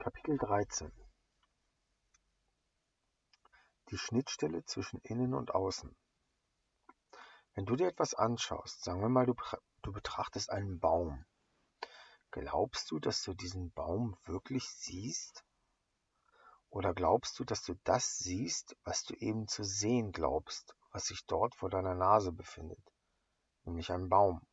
Kapitel 13 Die Schnittstelle zwischen Innen und Außen. Wenn du dir etwas anschaust, sagen wir mal, du, du betrachtest einen Baum, glaubst du, dass du diesen Baum wirklich siehst? Oder glaubst du, dass du das siehst, was du eben zu sehen glaubst, was sich dort vor deiner Nase befindet, nämlich ein Baum?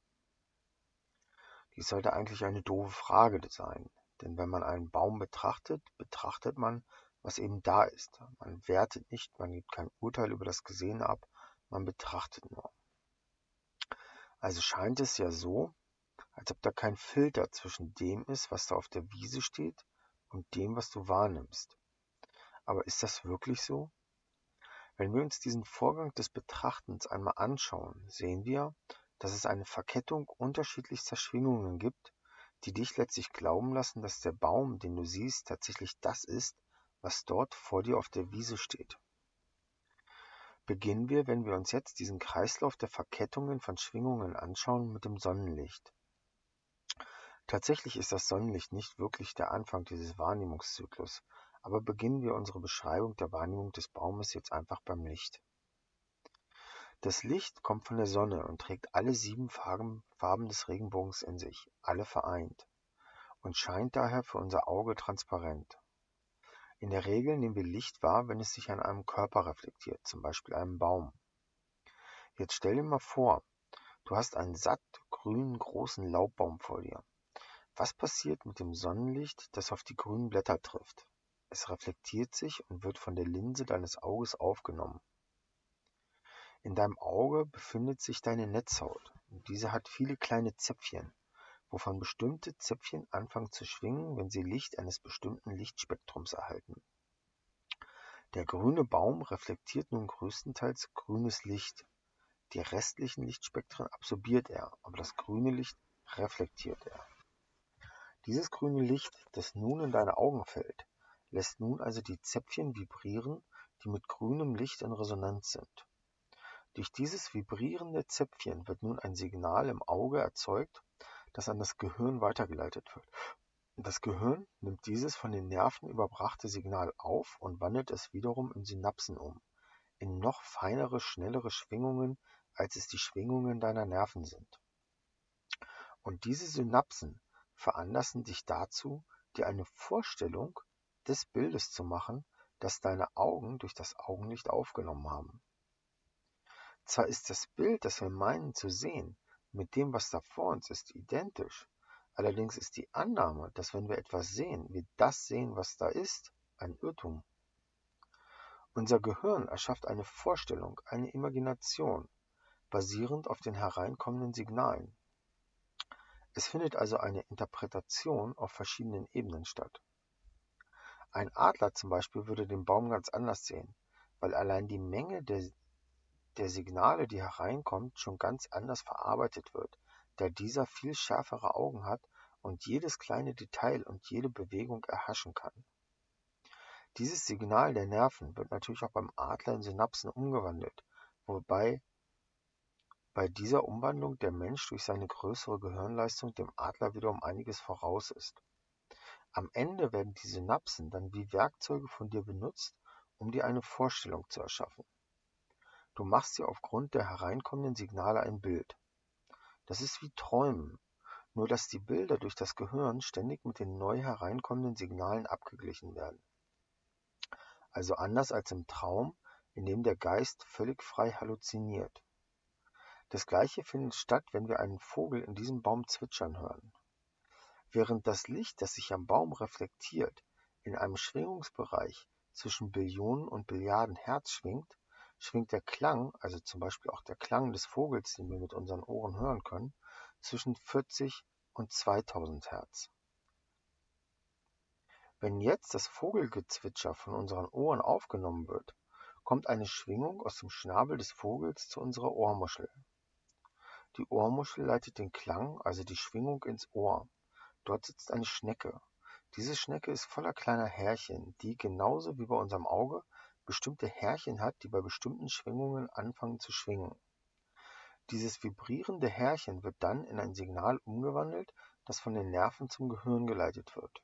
Dies sollte eigentlich eine doofe Frage sein, denn wenn man einen Baum betrachtet, betrachtet man, was eben da ist. Man wertet nicht, man gibt kein Urteil über das Gesehene ab, man betrachtet nur. Also scheint es ja so, als ob da kein Filter zwischen dem ist, was da auf der Wiese steht, und dem, was du wahrnimmst. Aber ist das wirklich so? Wenn wir uns diesen Vorgang des Betrachtens einmal anschauen, sehen wir, dass es eine Verkettung unterschiedlichster Schwingungen gibt, die dich letztlich glauben lassen, dass der Baum, den du siehst, tatsächlich das ist, was dort vor dir auf der Wiese steht. Beginnen wir, wenn wir uns jetzt diesen Kreislauf der Verkettungen von Schwingungen anschauen, mit dem Sonnenlicht. Tatsächlich ist das Sonnenlicht nicht wirklich der Anfang dieses Wahrnehmungszyklus, aber beginnen wir unsere Beschreibung der Wahrnehmung des Baumes jetzt einfach beim Licht. Das Licht kommt von der Sonne und trägt alle sieben Farben, Farben des Regenbogens in sich, alle vereint, und scheint daher für unser Auge transparent. In der Regel nehmen wir Licht wahr, wenn es sich an einem Körper reflektiert, zum Beispiel einem Baum. Jetzt stell dir mal vor, du hast einen satt grünen großen Laubbaum vor dir. Was passiert mit dem Sonnenlicht, das auf die grünen Blätter trifft? Es reflektiert sich und wird von der Linse deines Auges aufgenommen. In deinem Auge befindet sich deine Netzhaut und diese hat viele kleine Zäpfchen, wovon bestimmte Zäpfchen anfangen zu schwingen, wenn sie Licht eines bestimmten Lichtspektrums erhalten. Der grüne Baum reflektiert nun größtenteils grünes Licht. Die restlichen Lichtspektren absorbiert er, aber das grüne Licht reflektiert er. Dieses grüne Licht, das nun in deine Augen fällt, lässt nun also die Zäpfchen vibrieren, die mit grünem Licht in Resonanz sind. Durch dieses vibrierende Zäpfchen wird nun ein Signal im Auge erzeugt, das an das Gehirn weitergeleitet wird. Das Gehirn nimmt dieses von den Nerven überbrachte Signal auf und wandelt es wiederum in Synapsen um, in noch feinere, schnellere Schwingungen, als es die Schwingungen deiner Nerven sind. Und diese Synapsen veranlassen dich dazu, dir eine Vorstellung des Bildes zu machen, das deine Augen durch das Augenlicht aufgenommen haben. Zwar ist das Bild, das wir meinen zu sehen, mit dem, was da vor uns ist, identisch, allerdings ist die Annahme, dass wenn wir etwas sehen, wir das sehen, was da ist, ein Irrtum. Unser Gehirn erschafft eine Vorstellung, eine Imagination, basierend auf den hereinkommenden Signalen. Es findet also eine Interpretation auf verschiedenen Ebenen statt. Ein Adler zum Beispiel würde den Baum ganz anders sehen, weil allein die Menge der der Signale, die hereinkommt, schon ganz anders verarbeitet wird, da dieser viel schärfere Augen hat und jedes kleine Detail und jede Bewegung erhaschen kann. Dieses Signal der Nerven wird natürlich auch beim Adler in Synapsen umgewandelt, wobei bei dieser Umwandlung der Mensch durch seine größere Gehirnleistung dem Adler wieder um einiges voraus ist. Am Ende werden die Synapsen dann wie Werkzeuge von dir benutzt, um dir eine Vorstellung zu erschaffen. Du machst dir aufgrund der hereinkommenden Signale ein Bild. Das ist wie Träumen, nur dass die Bilder durch das Gehirn ständig mit den neu hereinkommenden Signalen abgeglichen werden. Also anders als im Traum, in dem der Geist völlig frei halluziniert. Das gleiche findet statt, wenn wir einen Vogel in diesem Baum zwitschern hören. Während das Licht, das sich am Baum reflektiert, in einem Schwingungsbereich zwischen Billionen und Billiarden Hertz schwingt, schwingt der Klang, also zum Beispiel auch der Klang des Vogels, den wir mit unseren Ohren hören können, zwischen 40 und 2000 Hertz. Wenn jetzt das Vogelgezwitscher von unseren Ohren aufgenommen wird, kommt eine Schwingung aus dem Schnabel des Vogels zu unserer Ohrmuschel. Die Ohrmuschel leitet den Klang, also die Schwingung, ins Ohr. Dort sitzt eine Schnecke. Diese Schnecke ist voller kleiner Härchen, die genauso wie bei unserem Auge bestimmte Härchen hat, die bei bestimmten Schwingungen anfangen zu schwingen. Dieses vibrierende Härchen wird dann in ein Signal umgewandelt, das von den Nerven zum Gehirn geleitet wird.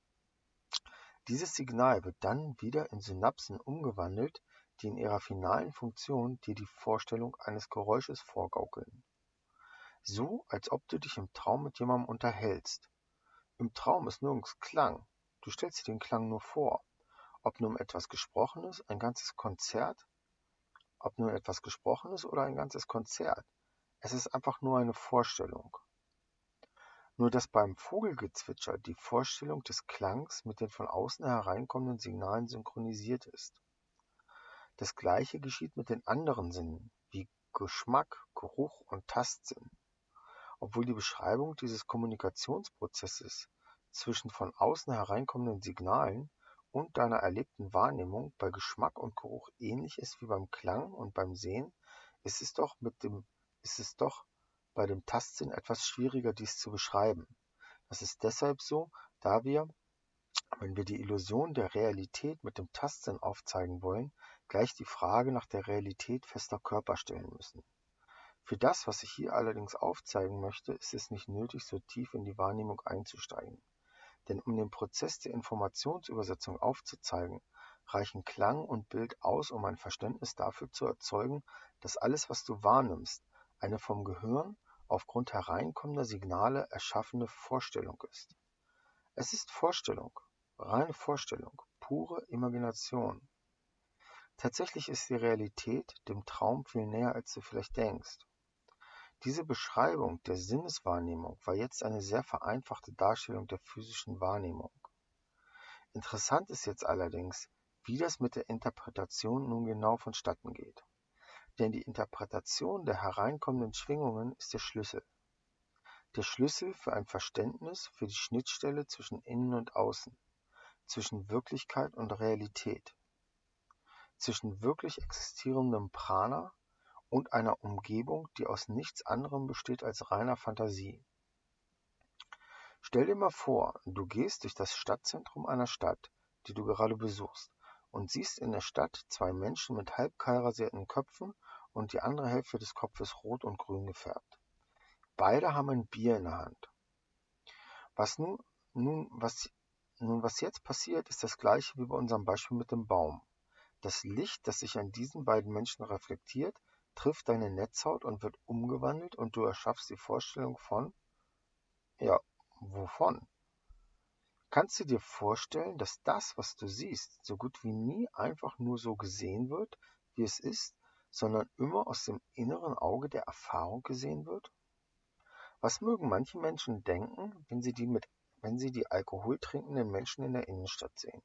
Dieses Signal wird dann wieder in Synapsen umgewandelt, die in ihrer finalen Funktion dir die Vorstellung eines Geräusches vorgaukeln. So, als ob du dich im Traum mit jemandem unterhältst. Im Traum ist nirgends Klang, du stellst dir den Klang nur vor. Ob nun etwas Gesprochenes, ein ganzes Konzert, ob nun etwas Gesprochenes oder ein ganzes Konzert. Es ist einfach nur eine Vorstellung. Nur dass beim Vogelgezwitscher die Vorstellung des Klangs mit den von außen hereinkommenden Signalen synchronisiert ist. Das gleiche geschieht mit den anderen Sinnen, wie Geschmack, Geruch und Tastsinn. Obwohl die Beschreibung dieses Kommunikationsprozesses zwischen von außen hereinkommenden Signalen und deiner erlebten Wahrnehmung bei Geschmack und Geruch ähnlich ist wie beim Klang und beim Sehen, ist es doch mit dem ist es doch bei dem Tastsinn etwas schwieriger, dies zu beschreiben. Das ist deshalb so, da wir, wenn wir die Illusion der Realität mit dem Tastsinn aufzeigen wollen, gleich die Frage nach der Realität fester Körper stellen müssen. Für das, was ich hier allerdings aufzeigen möchte, ist es nicht nötig, so tief in die Wahrnehmung einzusteigen. Denn um den Prozess der Informationsübersetzung aufzuzeigen, reichen Klang und Bild aus, um ein Verständnis dafür zu erzeugen, dass alles, was du wahrnimmst, eine vom Gehirn aufgrund hereinkommender Signale erschaffene Vorstellung ist. Es ist Vorstellung, reine Vorstellung, pure Imagination. Tatsächlich ist die Realität dem Traum viel näher, als du vielleicht denkst. Diese Beschreibung der Sinneswahrnehmung war jetzt eine sehr vereinfachte Darstellung der physischen Wahrnehmung. Interessant ist jetzt allerdings, wie das mit der Interpretation nun genau vonstatten geht. Denn die Interpretation der hereinkommenden Schwingungen ist der Schlüssel. Der Schlüssel für ein Verständnis für die Schnittstelle zwischen Innen und Außen, zwischen Wirklichkeit und Realität, zwischen wirklich existierendem Prana und einer Umgebung, die aus nichts anderem besteht als reiner Fantasie. Stell dir mal vor, du gehst durch das Stadtzentrum einer Stadt, die du gerade besuchst, und siehst in der Stadt zwei Menschen mit halb kahl rasierten Köpfen und die andere Hälfte des Kopfes rot und grün gefärbt. Beide haben ein Bier in der Hand. Was nun, nun, was, nun, was jetzt passiert, ist das gleiche wie bei unserem Beispiel mit dem Baum. Das Licht, das sich an diesen beiden Menschen reflektiert, trifft deine Netzhaut und wird umgewandelt und du erschaffst die Vorstellung von, ja, wovon? Kannst du dir vorstellen, dass das, was du siehst, so gut wie nie einfach nur so gesehen wird, wie es ist, sondern immer aus dem inneren Auge der Erfahrung gesehen wird? Was mögen manche Menschen denken, wenn sie die, mit, wenn sie die alkoholtrinkenden Menschen in der Innenstadt sehen?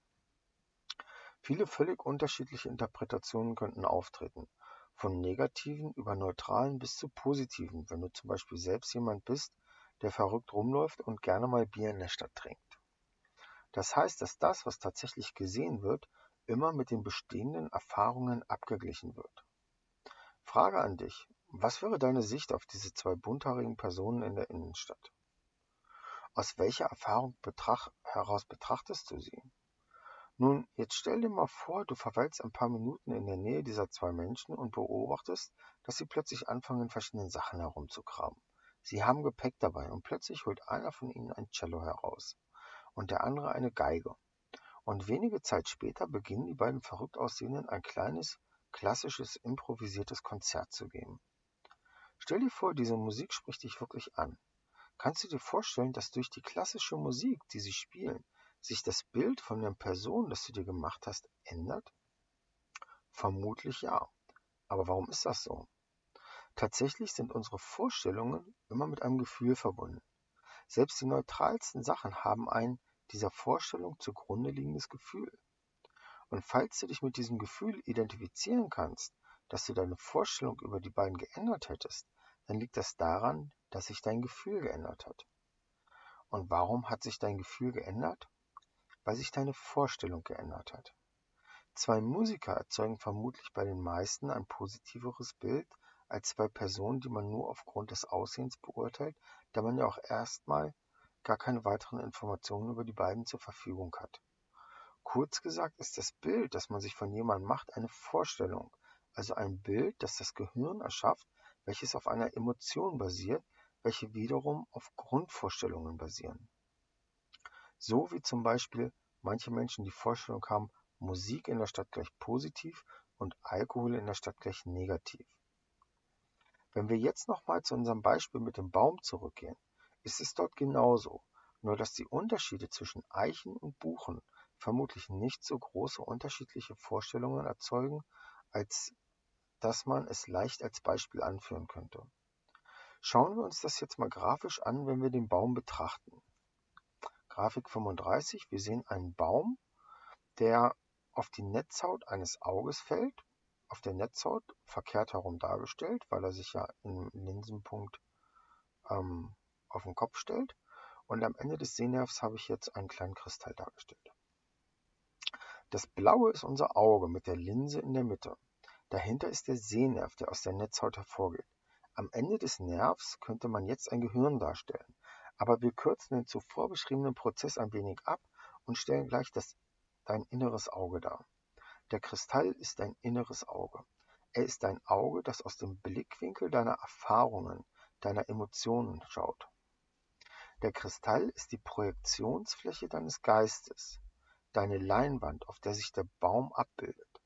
Viele völlig unterschiedliche Interpretationen könnten auftreten, von negativen über neutralen bis zu positiven, wenn du zum Beispiel selbst jemand bist, der verrückt rumläuft und gerne mal Bier in der Stadt trinkt. Das heißt, dass das, was tatsächlich gesehen wird, immer mit den bestehenden Erfahrungen abgeglichen wird. Frage an dich. Was wäre deine Sicht auf diese zwei bunthaarigen Personen in der Innenstadt? Aus welcher Erfahrung betracht, heraus betrachtest du sie? Nun, jetzt stell dir mal vor, du verweilst ein paar Minuten in der Nähe dieser zwei Menschen und beobachtest, dass sie plötzlich anfangen, in verschiedenen Sachen herumzukramen. Sie haben Gepäck dabei und plötzlich holt einer von ihnen ein Cello heraus und der andere eine Geige. Und wenige Zeit später beginnen die beiden verrückt aussehenden ein kleines, klassisches, improvisiertes Konzert zu geben. Stell dir vor, diese Musik spricht dich wirklich an. Kannst du dir vorstellen, dass durch die klassische Musik, die sie spielen, sich das Bild von der Person, das du dir gemacht hast, ändert? Vermutlich ja. Aber warum ist das so? Tatsächlich sind unsere Vorstellungen immer mit einem Gefühl verbunden. Selbst die neutralsten Sachen haben ein dieser Vorstellung zugrunde liegendes Gefühl. Und falls du dich mit diesem Gefühl identifizieren kannst, dass du deine Vorstellung über die beiden geändert hättest, dann liegt das daran, dass sich dein Gefühl geändert hat. Und warum hat sich dein Gefühl geändert? Weil sich deine Vorstellung geändert hat. Zwei Musiker erzeugen vermutlich bei den meisten ein positiveres Bild als zwei Personen, die man nur aufgrund des Aussehens beurteilt, da man ja auch erstmal gar keine weiteren Informationen über die beiden zur Verfügung hat. Kurz gesagt ist das Bild, das man sich von jemandem macht, eine Vorstellung, also ein Bild, das das Gehirn erschafft, welches auf einer Emotion basiert, welche wiederum auf Grundvorstellungen basieren. So wie zum Beispiel manche Menschen die Vorstellung haben, Musik in der Stadt gleich positiv und Alkohol in der Stadt gleich negativ. Wenn wir jetzt nochmal zu unserem Beispiel mit dem Baum zurückgehen, ist es dort genauso, nur dass die Unterschiede zwischen Eichen und Buchen vermutlich nicht so große unterschiedliche Vorstellungen erzeugen, als dass man es leicht als Beispiel anführen könnte. Schauen wir uns das jetzt mal grafisch an, wenn wir den Baum betrachten. Grafik 35, wir sehen einen Baum, der auf die Netzhaut eines Auges fällt, auf der Netzhaut verkehrt herum dargestellt, weil er sich ja im Linsenpunkt ähm, auf den Kopf stellt. Und am Ende des Sehnervs habe ich jetzt einen kleinen Kristall dargestellt. Das Blaue ist unser Auge mit der Linse in der Mitte. Dahinter ist der Sehnerv, der aus der Netzhaut hervorgeht. Am Ende des Nervs könnte man jetzt ein Gehirn darstellen, aber wir kürzen den zuvor beschriebenen Prozess ein wenig ab und stellen gleich das dein inneres Auge dar. Der Kristall ist dein inneres Auge. Er ist dein Auge, das aus dem Blickwinkel deiner Erfahrungen, deiner Emotionen schaut. Der Kristall ist die Projektionsfläche deines Geistes, deine Leinwand, auf der sich der Baum abbildet.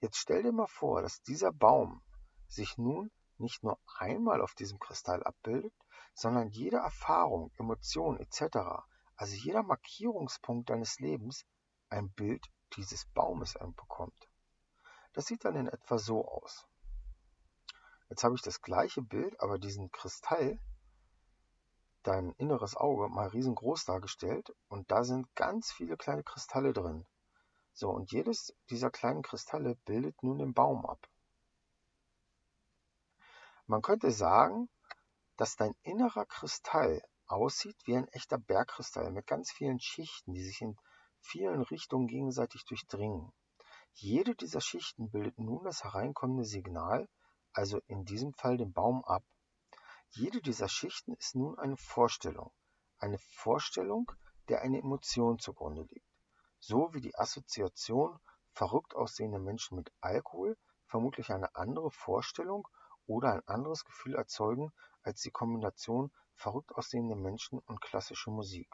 Jetzt stell dir mal vor, dass dieser Baum sich nun nicht nur einmal auf diesem Kristall abbildet, sondern jede Erfahrung, Emotion etc., also jeder Markierungspunkt deines Lebens ein Bild dieses Baumes bekommt. Das sieht dann in etwa so aus. Jetzt habe ich das gleiche Bild, aber diesen Kristall, dein inneres Auge, mal riesengroß dargestellt und da sind ganz viele kleine Kristalle drin. So, und jedes dieser kleinen Kristalle bildet nun den Baum ab. Man könnte sagen, dass dein innerer Kristall aussieht wie ein echter Bergkristall mit ganz vielen Schichten, die sich in vielen Richtungen gegenseitig durchdringen. Jede dieser Schichten bildet nun das hereinkommende Signal, also in diesem Fall den Baum ab. Jede dieser Schichten ist nun eine Vorstellung, eine Vorstellung, der eine Emotion zugrunde liegt. So wie die Assoziation verrückt aussehende Menschen mit Alkohol vermutlich eine andere Vorstellung oder ein anderes Gefühl erzeugen als die Kombination verrückt aussehende Menschen und klassische Musik.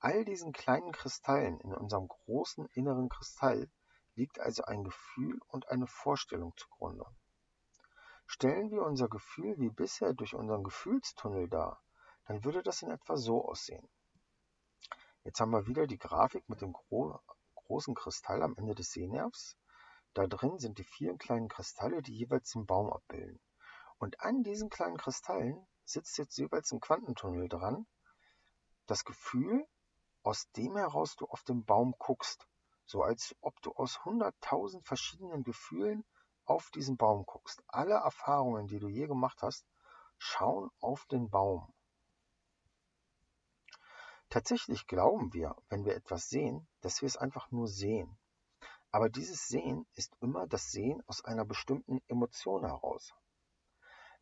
All diesen kleinen Kristallen in unserem großen inneren Kristall liegt also ein Gefühl und eine Vorstellung zugrunde. Stellen wir unser Gefühl wie bisher durch unseren Gefühlstunnel dar, dann würde das in etwa so aussehen. Jetzt haben wir wieder die Grafik mit dem gro großen Kristall am Ende des Sehnervs. Da drin sind die vielen kleinen Kristalle, die jeweils den Baum abbilden. Und an diesen kleinen Kristallen sitzt jetzt jeweils ein Quantentunnel dran. Das Gefühl aus dem heraus du auf den Baum guckst, so als ob du aus hunderttausend verschiedenen Gefühlen auf diesen Baum guckst. Alle Erfahrungen, die du je gemacht hast, schauen auf den Baum. Tatsächlich glauben wir, wenn wir etwas sehen, dass wir es einfach nur sehen. Aber dieses Sehen ist immer das Sehen aus einer bestimmten Emotion heraus.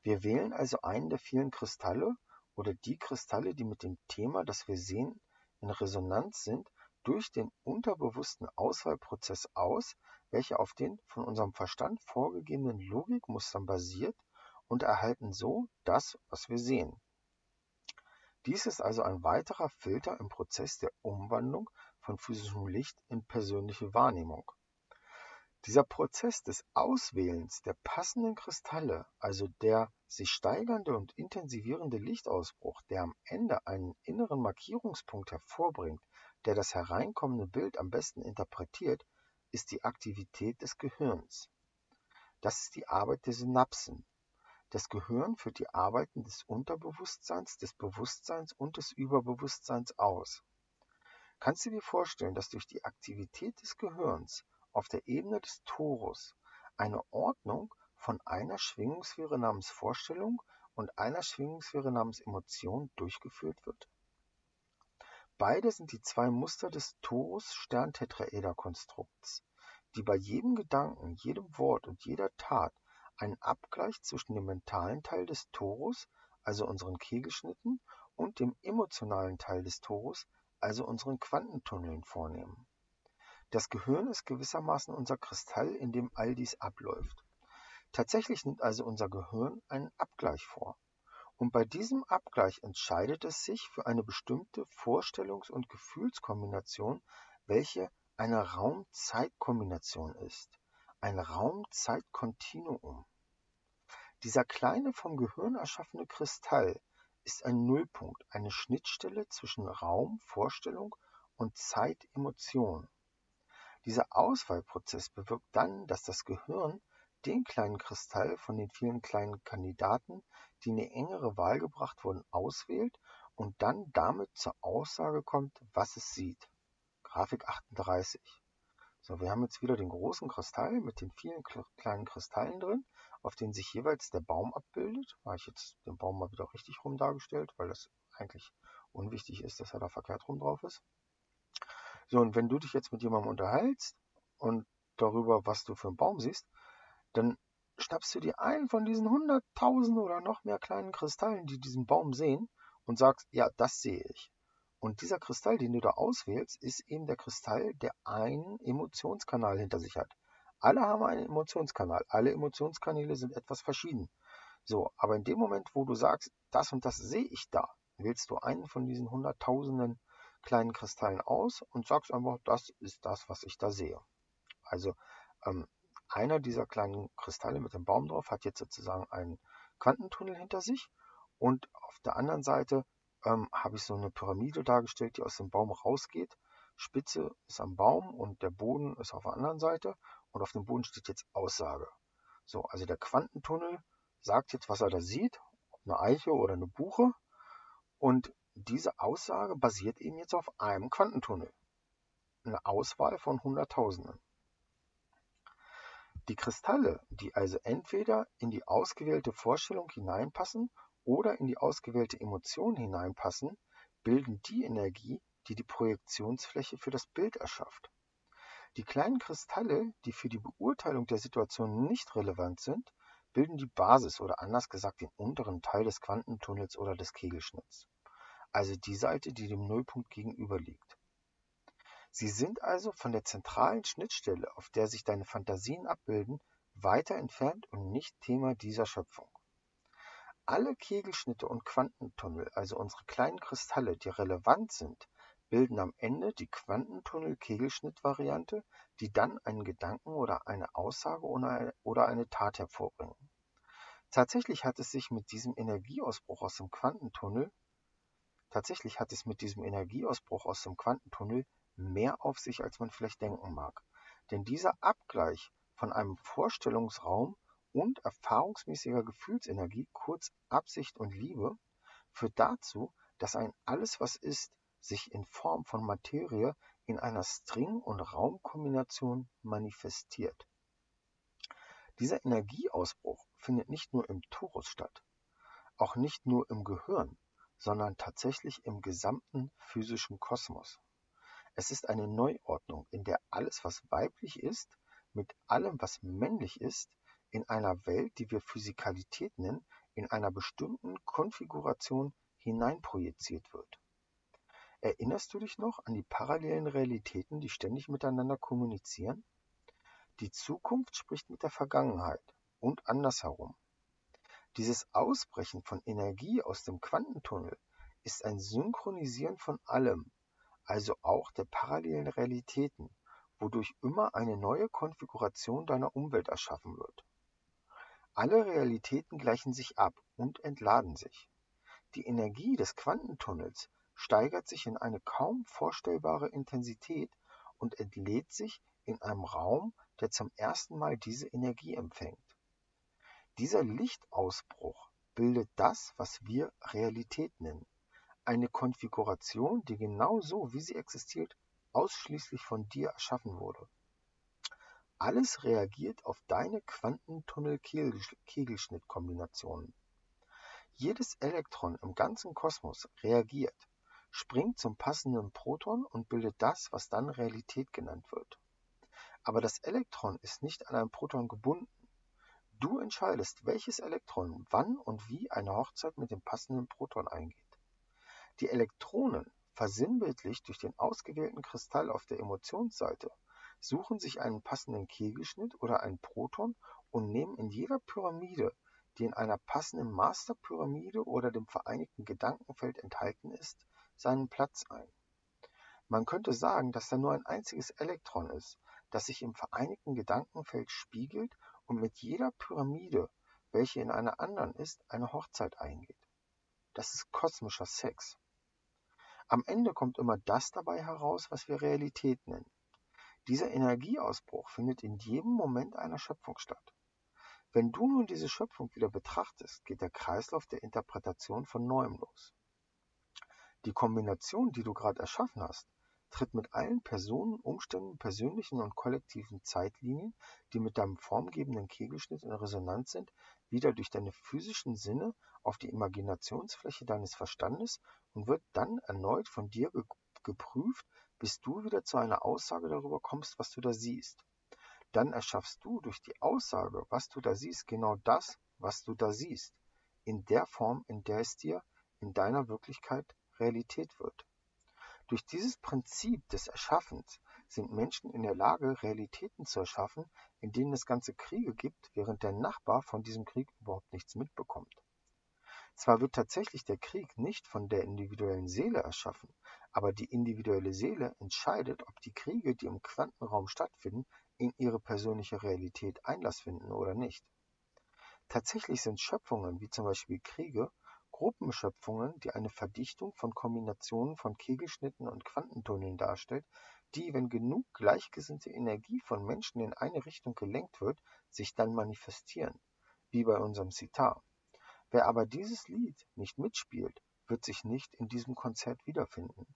Wir wählen also einen der vielen Kristalle oder die Kristalle, die mit dem Thema, das wir sehen, in Resonanz sind, durch den unterbewussten Auswahlprozess aus, welcher auf den von unserem Verstand vorgegebenen Logikmustern basiert und erhalten so das, was wir sehen. Dies ist also ein weiterer Filter im Prozess der Umwandlung von physischem Licht in persönliche Wahrnehmung. Dieser Prozess des Auswählens der passenden Kristalle, also der sich steigernde und intensivierende Lichtausbruch, der am Ende einen inneren Markierungspunkt hervorbringt, der das hereinkommende Bild am besten interpretiert, ist die Aktivität des Gehirns. Das ist die Arbeit der Synapsen. Das Gehirn führt die Arbeiten des Unterbewusstseins, des Bewusstseins und des Überbewusstseins aus. Kannst du dir vorstellen, dass durch die Aktivität des Gehirns auf der Ebene des Torus eine Ordnung von einer Schwingungssphäre namens Vorstellung und einer Schwingungssphäre namens Emotion durchgeführt wird? Beide sind die zwei Muster des Torus-Sterntetraeder-Konstrukts, die bei jedem Gedanken, jedem Wort und jeder Tat einen Abgleich zwischen dem mentalen Teil des Torus, also unseren Kegelschnitten, und dem emotionalen Teil des Torus, also unseren Quantentunneln vornehmen. Das Gehirn ist gewissermaßen unser Kristall, in dem all dies abläuft. Tatsächlich nimmt also unser Gehirn einen Abgleich vor. Und bei diesem Abgleich entscheidet es sich für eine bestimmte Vorstellungs- und Gefühlskombination, welche eine Raum-Zeit-Kombination ist, ein Raum-Zeit-Kontinuum. Dieser kleine vom Gehirn erschaffene Kristall ist ein Nullpunkt, eine Schnittstelle zwischen Raum, Vorstellung und Zeit, Emotion. Dieser Auswahlprozess bewirkt dann, dass das Gehirn den kleinen Kristall von den vielen kleinen Kandidaten, die in die engere Wahl gebracht wurden, auswählt und dann damit zur Aussage kommt, was es sieht. Grafik 38. So, wir haben jetzt wieder den großen Kristall mit den vielen kleinen Kristallen drin, auf denen sich jeweils der Baum abbildet. Da habe ich jetzt den Baum mal wieder richtig rum dargestellt, weil das eigentlich unwichtig ist, dass er da verkehrt rum drauf ist. So, und wenn du dich jetzt mit jemandem unterhältst und darüber, was du für einen Baum siehst, dann schnappst du dir einen von diesen hunderttausend oder noch mehr kleinen Kristallen, die diesen Baum sehen, und sagst, ja, das sehe ich. Und dieser Kristall, den du da auswählst, ist eben der Kristall, der einen Emotionskanal hinter sich hat. Alle haben einen Emotionskanal. Alle Emotionskanäle sind etwas verschieden. So, aber in dem Moment, wo du sagst, das und das sehe ich da, wählst du einen von diesen hunderttausenden kleinen Kristallen aus und sagst einfach, das ist das, was ich da sehe. Also ähm, einer dieser kleinen Kristalle mit dem Baum drauf hat jetzt sozusagen einen Quantentunnel hinter sich und auf der anderen Seite ähm, habe ich so eine Pyramide dargestellt, die aus dem Baum rausgeht. Spitze ist am Baum und der Boden ist auf der anderen Seite und auf dem Boden steht jetzt Aussage. So, also der Quantentunnel sagt jetzt, was er da sieht, ob eine Eiche oder eine Buche und diese Aussage basiert eben jetzt auf einem Quantentunnel. Eine Auswahl von Hunderttausenden. Die Kristalle, die also entweder in die ausgewählte Vorstellung hineinpassen oder in die ausgewählte Emotion hineinpassen, bilden die Energie, die die Projektionsfläche für das Bild erschafft. Die kleinen Kristalle, die für die Beurteilung der Situation nicht relevant sind, bilden die Basis oder anders gesagt den unteren Teil des Quantentunnels oder des Kegelschnitts, also die Seite, die dem Nullpunkt gegenüber liegt. Sie sind also von der zentralen Schnittstelle, auf der sich deine Fantasien abbilden, weiter entfernt und nicht Thema dieser Schöpfung. Alle Kegelschnitte und Quantentunnel, also unsere kleinen Kristalle, die relevant sind, bilden am Ende die Quantentunnel-Kegelschnitt-Variante, die dann einen Gedanken oder eine Aussage oder eine Tat hervorbringen. Tatsächlich hat es sich mit diesem Energieausbruch aus dem Quantentunnel Tatsächlich hat es mit diesem Energieausbruch aus dem Quantentunnel mehr auf sich, als man vielleicht denken mag. Denn dieser Abgleich von einem Vorstellungsraum und erfahrungsmäßiger Gefühlsenergie, kurz Absicht und Liebe, führt dazu, dass ein Alles, was ist, sich in Form von Materie in einer String- und Raumkombination manifestiert. Dieser Energieausbruch findet nicht nur im Torus statt, auch nicht nur im Gehirn, sondern tatsächlich im gesamten physischen Kosmos. Es ist eine Neuordnung, in der alles, was weiblich ist, mit allem, was männlich ist, in einer Welt, die wir Physikalität nennen, in einer bestimmten Konfiguration hineinprojiziert wird. Erinnerst du dich noch an die parallelen Realitäten, die ständig miteinander kommunizieren? Die Zukunft spricht mit der Vergangenheit und andersherum. Dieses Ausbrechen von Energie aus dem Quantentunnel ist ein Synchronisieren von allem, also auch der parallelen Realitäten, wodurch immer eine neue Konfiguration deiner Umwelt erschaffen wird. Alle Realitäten gleichen sich ab und entladen sich. Die Energie des Quantentunnels steigert sich in eine kaum vorstellbare Intensität und entlädt sich in einem Raum, der zum ersten Mal diese Energie empfängt. Dieser Lichtausbruch bildet das, was wir Realität nennen eine Konfiguration, die genau so, wie sie existiert, ausschließlich von dir erschaffen wurde. Alles reagiert auf deine Quantentunnel-Kegelschnitt-Kombinationen. Jedes Elektron im ganzen Kosmos reagiert, springt zum passenden Proton und bildet das, was dann Realität genannt wird. Aber das Elektron ist nicht an ein Proton gebunden. Du entscheidest, welches Elektron wann und wie eine Hochzeit mit dem passenden Proton eingeht. Die Elektronen, versinnbildlicht durch den ausgewählten Kristall auf der Emotionsseite, suchen sich einen passenden Kegelschnitt oder ein Proton und nehmen in jeder Pyramide die in einer passenden Masterpyramide oder dem vereinigten Gedankenfeld enthalten ist, seinen Platz ein. Man könnte sagen, dass da nur ein einziges Elektron ist, das sich im vereinigten Gedankenfeld spiegelt und mit jeder Pyramide, welche in einer anderen ist, eine Hochzeit eingeht. Das ist kosmischer Sex. Am Ende kommt immer das dabei heraus, was wir Realität nennen. Dieser Energieausbruch findet in jedem Moment einer Schöpfung statt. Wenn du nun diese Schöpfung wieder betrachtest, geht der Kreislauf der Interpretation von neuem los. Die Kombination, die du gerade erschaffen hast, tritt mit allen Personen, Umständen, persönlichen und kollektiven Zeitlinien, die mit deinem formgebenden Kegelschnitt in Resonanz sind, wieder durch deine physischen Sinne auf die Imaginationsfläche deines Verstandes und wird dann erneut von dir geprüft, bis du wieder zu einer Aussage darüber kommst, was du da siehst. Dann erschaffst du durch die Aussage, was du da siehst, genau das, was du da siehst, in der Form, in der es dir in deiner Wirklichkeit Realität wird. Durch dieses Prinzip des Erschaffens sind Menschen in der Lage, Realitäten zu erschaffen, in denen es ganze Kriege gibt, während der Nachbar von diesem Krieg überhaupt nichts mitbekommt. Zwar wird tatsächlich der Krieg nicht von der individuellen Seele erschaffen, aber die individuelle Seele entscheidet, ob die Kriege, die im Quantenraum stattfinden, in ihre persönliche Realität Einlass finden oder nicht. Tatsächlich sind Schöpfungen wie zum Beispiel Kriege Gruppenschöpfungen, die eine Verdichtung von Kombinationen von Kegelschnitten und Quantentunneln darstellt, die, wenn genug gleichgesinnte Energie von Menschen in eine Richtung gelenkt wird, sich dann manifestieren, wie bei unserem Sitar. Wer aber dieses Lied nicht mitspielt, wird sich nicht in diesem Konzert wiederfinden.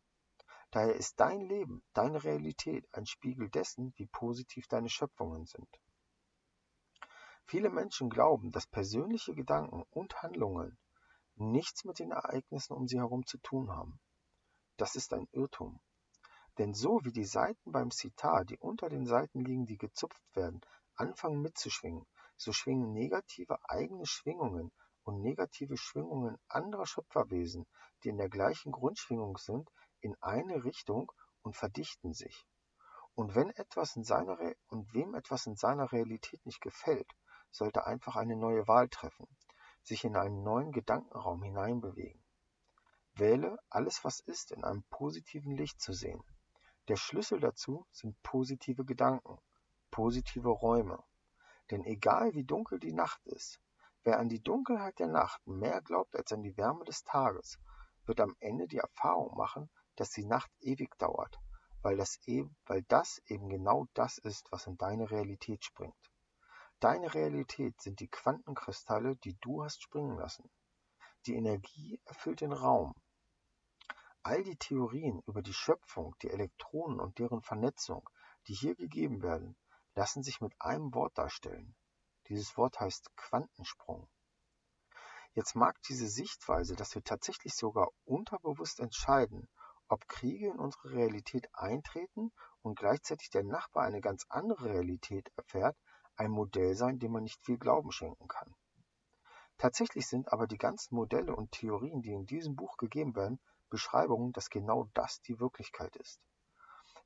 Daher ist dein Leben, deine Realität ein Spiegel dessen, wie positiv deine Schöpfungen sind. Viele Menschen glauben, dass persönliche Gedanken und Handlungen nichts mit den Ereignissen um sie herum zu tun haben. Das ist ein Irrtum. Denn so wie die Saiten beim Sitar, die unter den Saiten liegen, die gezupft werden, anfangen mitzuschwingen, so schwingen negative eigene Schwingungen und negative Schwingungen anderer Schöpferwesen, die in der gleichen Grundschwingung sind, in eine Richtung und verdichten sich. Und wenn etwas in seiner Re und wem etwas in seiner Realität nicht gefällt, sollte einfach eine neue Wahl treffen sich in einen neuen Gedankenraum hineinbewegen. Wähle, alles was ist, in einem positiven Licht zu sehen. Der Schlüssel dazu sind positive Gedanken, positive Räume. Denn egal wie dunkel die Nacht ist, wer an die Dunkelheit der Nacht mehr glaubt als an die Wärme des Tages, wird am Ende die Erfahrung machen, dass die Nacht ewig dauert, weil das, eben, weil das eben genau das ist, was in deine Realität springt. Deine Realität sind die Quantenkristalle, die du hast springen lassen. Die Energie erfüllt den Raum. All die Theorien über die Schöpfung, die Elektronen und deren Vernetzung, die hier gegeben werden, lassen sich mit einem Wort darstellen. Dieses Wort heißt Quantensprung. Jetzt mag diese Sichtweise, dass wir tatsächlich sogar unterbewusst entscheiden, ob Kriege in unsere Realität eintreten und gleichzeitig der Nachbar eine ganz andere Realität erfährt, ein Modell sein, dem man nicht viel Glauben schenken kann. Tatsächlich sind aber die ganzen Modelle und Theorien, die in diesem Buch gegeben werden, Beschreibungen, dass genau das die Wirklichkeit ist.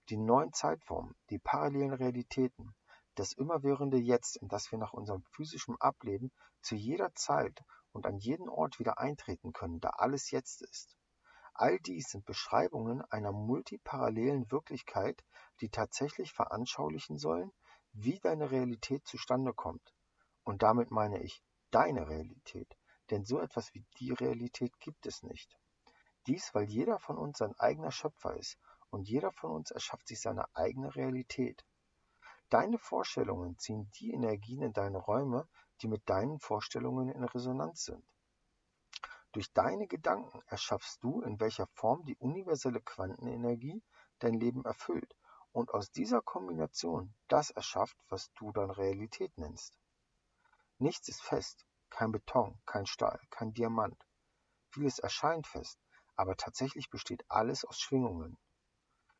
Die neuen Zeitformen, die parallelen Realitäten, das immerwährende Jetzt, in das wir nach unserem physischen Ableben zu jeder Zeit und an jeden Ort wieder eintreten können, da alles jetzt ist. All dies sind Beschreibungen einer multiparallelen Wirklichkeit, die tatsächlich veranschaulichen sollen, wie deine Realität zustande kommt. Und damit meine ich deine Realität, denn so etwas wie die Realität gibt es nicht. Dies, weil jeder von uns sein eigener Schöpfer ist und jeder von uns erschafft sich seine eigene Realität. Deine Vorstellungen ziehen die Energien in deine Räume, die mit deinen Vorstellungen in Resonanz sind. Durch deine Gedanken erschaffst du, in welcher Form die universelle Quantenenergie dein Leben erfüllt und aus dieser Kombination das erschafft, was du dann Realität nennst. Nichts ist fest, kein Beton, kein Stahl, kein Diamant. Vieles erscheint fest, aber tatsächlich besteht alles aus Schwingungen.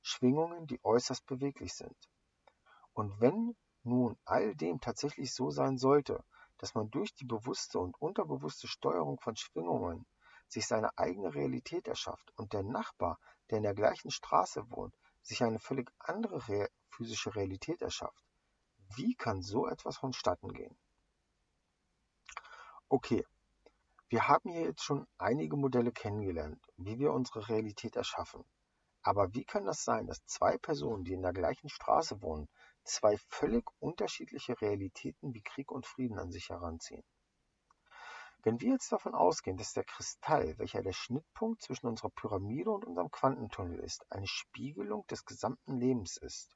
Schwingungen, die äußerst beweglich sind. Und wenn nun all dem tatsächlich so sein sollte, dass man durch die bewusste und unterbewusste Steuerung von Schwingungen sich seine eigene Realität erschafft und der Nachbar, der in der gleichen Straße wohnt, sich eine völlig andere Re physische Realität erschafft. Wie kann so etwas vonstatten gehen? Okay, wir haben hier jetzt schon einige Modelle kennengelernt, wie wir unsere Realität erschaffen. Aber wie kann das sein, dass zwei Personen, die in der gleichen Straße wohnen, zwei völlig unterschiedliche Realitäten wie Krieg und Frieden an sich heranziehen? Wenn wir jetzt davon ausgehen, dass der Kristall, welcher der Schnittpunkt zwischen unserer Pyramide und unserem Quantentunnel ist, eine Spiegelung des gesamten Lebens ist,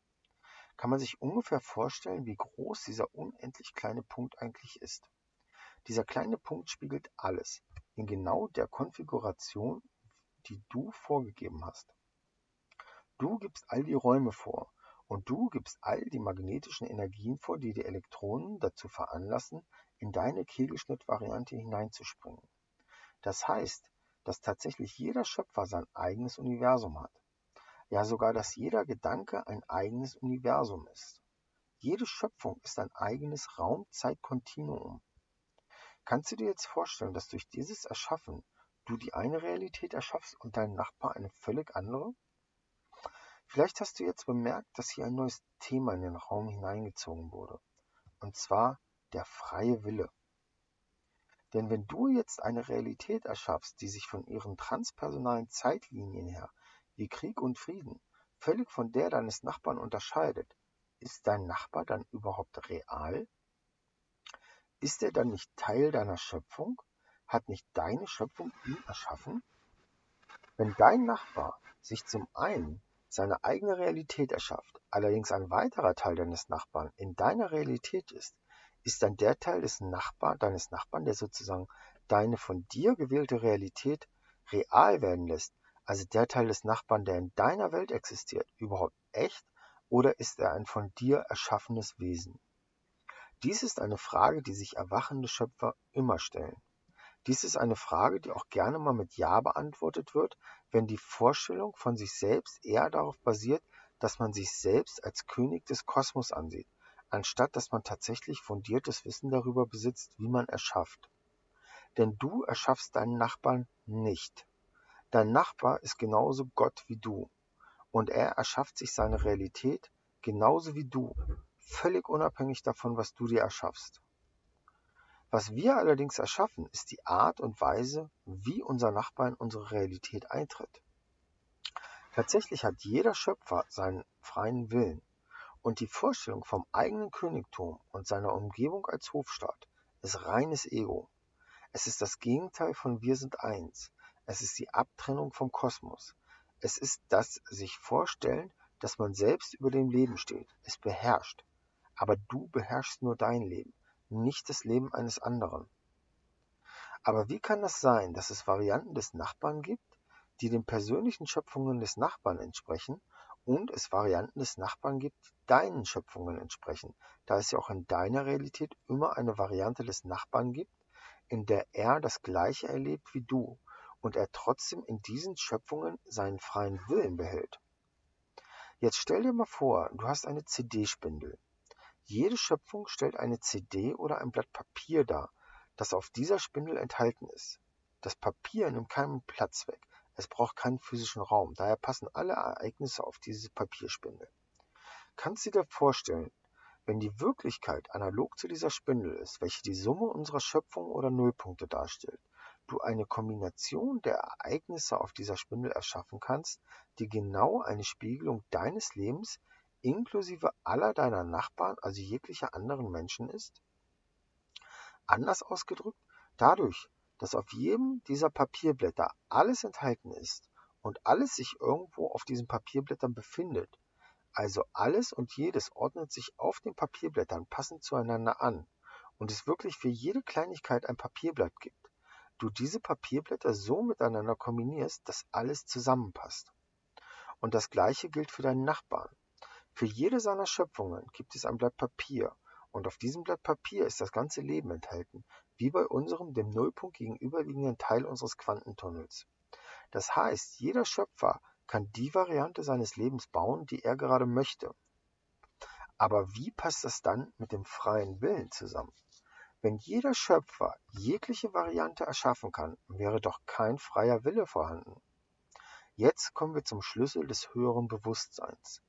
kann man sich ungefähr vorstellen, wie groß dieser unendlich kleine Punkt eigentlich ist. Dieser kleine Punkt spiegelt alles in genau der Konfiguration, die du vorgegeben hast. Du gibst all die Räume vor und du gibst all die magnetischen Energien vor, die die Elektronen dazu veranlassen, in deine Kegelschnittvariante hineinzuspringen. Das heißt, dass tatsächlich jeder Schöpfer sein eigenes Universum hat. Ja, sogar, dass jeder Gedanke ein eigenes Universum ist. Jede Schöpfung ist ein eigenes Raum-Zeit-Kontinuum. Kannst du dir jetzt vorstellen, dass durch dieses Erschaffen du die eine Realität erschaffst und dein Nachbar eine völlig andere? Vielleicht hast du jetzt bemerkt, dass hier ein neues Thema in den Raum hineingezogen wurde. Und zwar der freie Wille. Denn wenn du jetzt eine Realität erschaffst, die sich von ihren transpersonalen Zeitlinien her, wie Krieg und Frieden, völlig von der deines Nachbarn unterscheidet, ist dein Nachbar dann überhaupt real? Ist er dann nicht Teil deiner Schöpfung? Hat nicht deine Schöpfung ihn erschaffen? Wenn dein Nachbar sich zum einen seine eigene Realität erschafft, allerdings ein weiterer Teil deines Nachbarn in deiner Realität ist, ist dann der Teil des Nachbarn, deines Nachbarn, der sozusagen deine von dir gewählte Realität real werden lässt, also der Teil des Nachbarn, der in deiner Welt existiert, überhaupt echt oder ist er ein von dir erschaffenes Wesen? Dies ist eine Frage, die sich erwachende Schöpfer immer stellen. Dies ist eine Frage, die auch gerne mal mit Ja beantwortet wird, wenn die Vorstellung von sich selbst eher darauf basiert, dass man sich selbst als König des Kosmos ansieht, anstatt dass man tatsächlich fundiertes Wissen darüber besitzt, wie man erschafft. Denn du erschaffst deinen Nachbarn nicht. Dein Nachbar ist genauso Gott wie du. Und er erschafft sich seine Realität genauso wie du, völlig unabhängig davon, was du dir erschaffst. Was wir allerdings erschaffen, ist die Art und Weise, wie unser Nachbar in unsere Realität eintritt. Tatsächlich hat jeder Schöpfer seinen freien Willen und die Vorstellung vom eigenen Königtum und seiner Umgebung als Hofstaat ist reines Ego. Es ist das Gegenteil von Wir sind eins. Es ist die Abtrennung vom Kosmos. Es ist das sich vorstellen, dass man selbst über dem Leben steht, es beherrscht. Aber du beherrschst nur dein Leben nicht das Leben eines anderen. Aber wie kann das sein, dass es Varianten des Nachbarn gibt, die den persönlichen Schöpfungen des Nachbarn entsprechen und es Varianten des Nachbarn gibt, die deinen Schöpfungen entsprechen, da es ja auch in deiner Realität immer eine Variante des Nachbarn gibt, in der er das Gleiche erlebt wie du und er trotzdem in diesen Schöpfungen seinen freien Willen behält. Jetzt stell dir mal vor, du hast eine CD-Spindel. Jede Schöpfung stellt eine CD oder ein Blatt Papier dar, das auf dieser Spindel enthalten ist. Das Papier nimmt keinen Platz weg, es braucht keinen physischen Raum, daher passen alle Ereignisse auf diese Papierspindel. Kannst du dir vorstellen, wenn die Wirklichkeit analog zu dieser Spindel ist, welche die Summe unserer Schöpfung oder Nullpunkte darstellt, du eine Kombination der Ereignisse auf dieser Spindel erschaffen kannst, die genau eine Spiegelung deines Lebens inklusive aller deiner Nachbarn, also jeglicher anderen Menschen ist? Anders ausgedrückt, dadurch, dass auf jedem dieser Papierblätter alles enthalten ist und alles sich irgendwo auf diesen Papierblättern befindet, also alles und jedes ordnet sich auf den Papierblättern passend zueinander an und es wirklich für jede Kleinigkeit ein Papierblatt gibt, du diese Papierblätter so miteinander kombinierst, dass alles zusammenpasst. Und das gleiche gilt für deinen Nachbarn. Für jede seiner Schöpfungen gibt es ein Blatt Papier, und auf diesem Blatt Papier ist das ganze Leben enthalten, wie bei unserem dem Nullpunkt gegenüberliegenden Teil unseres Quantentunnels. Das heißt, jeder Schöpfer kann die Variante seines Lebens bauen, die er gerade möchte. Aber wie passt das dann mit dem freien Willen zusammen? Wenn jeder Schöpfer jegliche Variante erschaffen kann, wäre doch kein freier Wille vorhanden. Jetzt kommen wir zum Schlüssel des höheren Bewusstseins.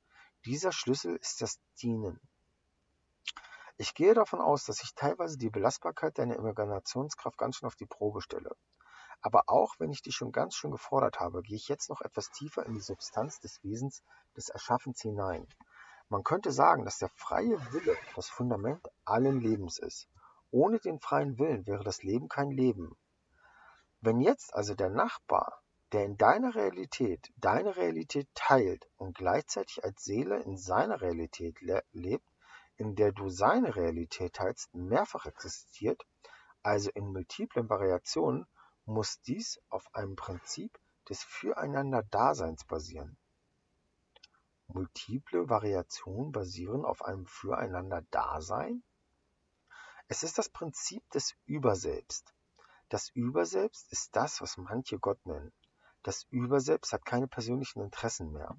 Dieser Schlüssel ist das Dienen. Ich gehe davon aus, dass ich teilweise die Belastbarkeit deiner Imaginationskraft ganz schön auf die Probe stelle. Aber auch wenn ich dich schon ganz schön gefordert habe, gehe ich jetzt noch etwas tiefer in die Substanz des Wesens des Erschaffens hinein. Man könnte sagen, dass der freie Wille das Fundament allen Lebens ist. Ohne den freien Willen wäre das Leben kein Leben. Wenn jetzt also der Nachbar, der in deiner Realität deine Realität teilt und gleichzeitig als Seele in seiner Realität le lebt, in der du seine Realität teilst, mehrfach existiert, also in multiplen Variationen, muss dies auf einem Prinzip des Füreinander-Daseins basieren. Multiple Variationen basieren auf einem Füreinander-Dasein? Es ist das Prinzip des Überselbst. Das Überselbst ist das, was manche Gott nennen. Das Überselbst hat keine persönlichen Interessen mehr.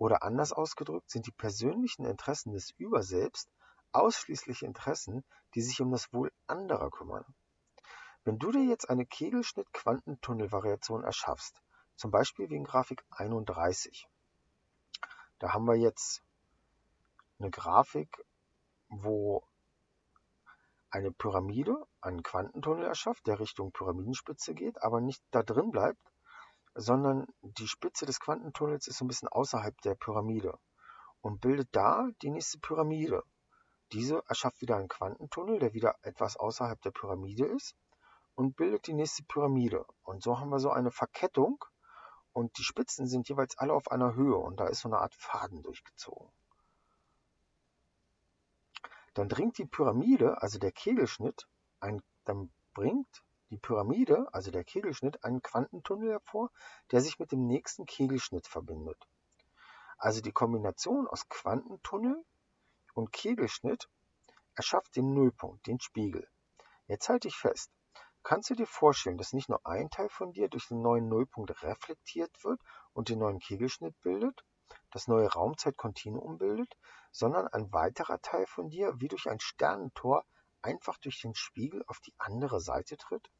Oder anders ausgedrückt sind die persönlichen Interessen des Überselbst ausschließlich Interessen, die sich um das Wohl anderer kümmern. Wenn du dir jetzt eine Kegelschnitt-Quantentunnel-Variation erschaffst, zum Beispiel in Grafik 31, da haben wir jetzt eine Grafik, wo eine Pyramide einen Quantentunnel erschafft, der Richtung Pyramidenspitze geht, aber nicht da drin bleibt, sondern die Spitze des Quantentunnels ist so ein bisschen außerhalb der Pyramide und bildet da die nächste Pyramide. Diese erschafft wieder einen Quantentunnel, der wieder etwas außerhalb der Pyramide ist und bildet die nächste Pyramide. Und so haben wir so eine Verkettung und die Spitzen sind jeweils alle auf einer Höhe und da ist so eine Art Faden durchgezogen. Dann dringt die Pyramide, also der Kegelschnitt, ein, dann bringt die Pyramide, also der Kegelschnitt, einen Quantentunnel hervor, der sich mit dem nächsten Kegelschnitt verbindet. Also die Kombination aus Quantentunnel und Kegelschnitt erschafft den Nullpunkt, den Spiegel. Jetzt halte ich fest. Kannst du dir vorstellen, dass nicht nur ein Teil von dir durch den neuen Nullpunkt reflektiert wird und den neuen Kegelschnitt bildet, das neue Raumzeitkontinuum bildet, sondern ein weiterer Teil von dir wie durch ein Sternentor einfach durch den Spiegel auf die andere Seite tritt?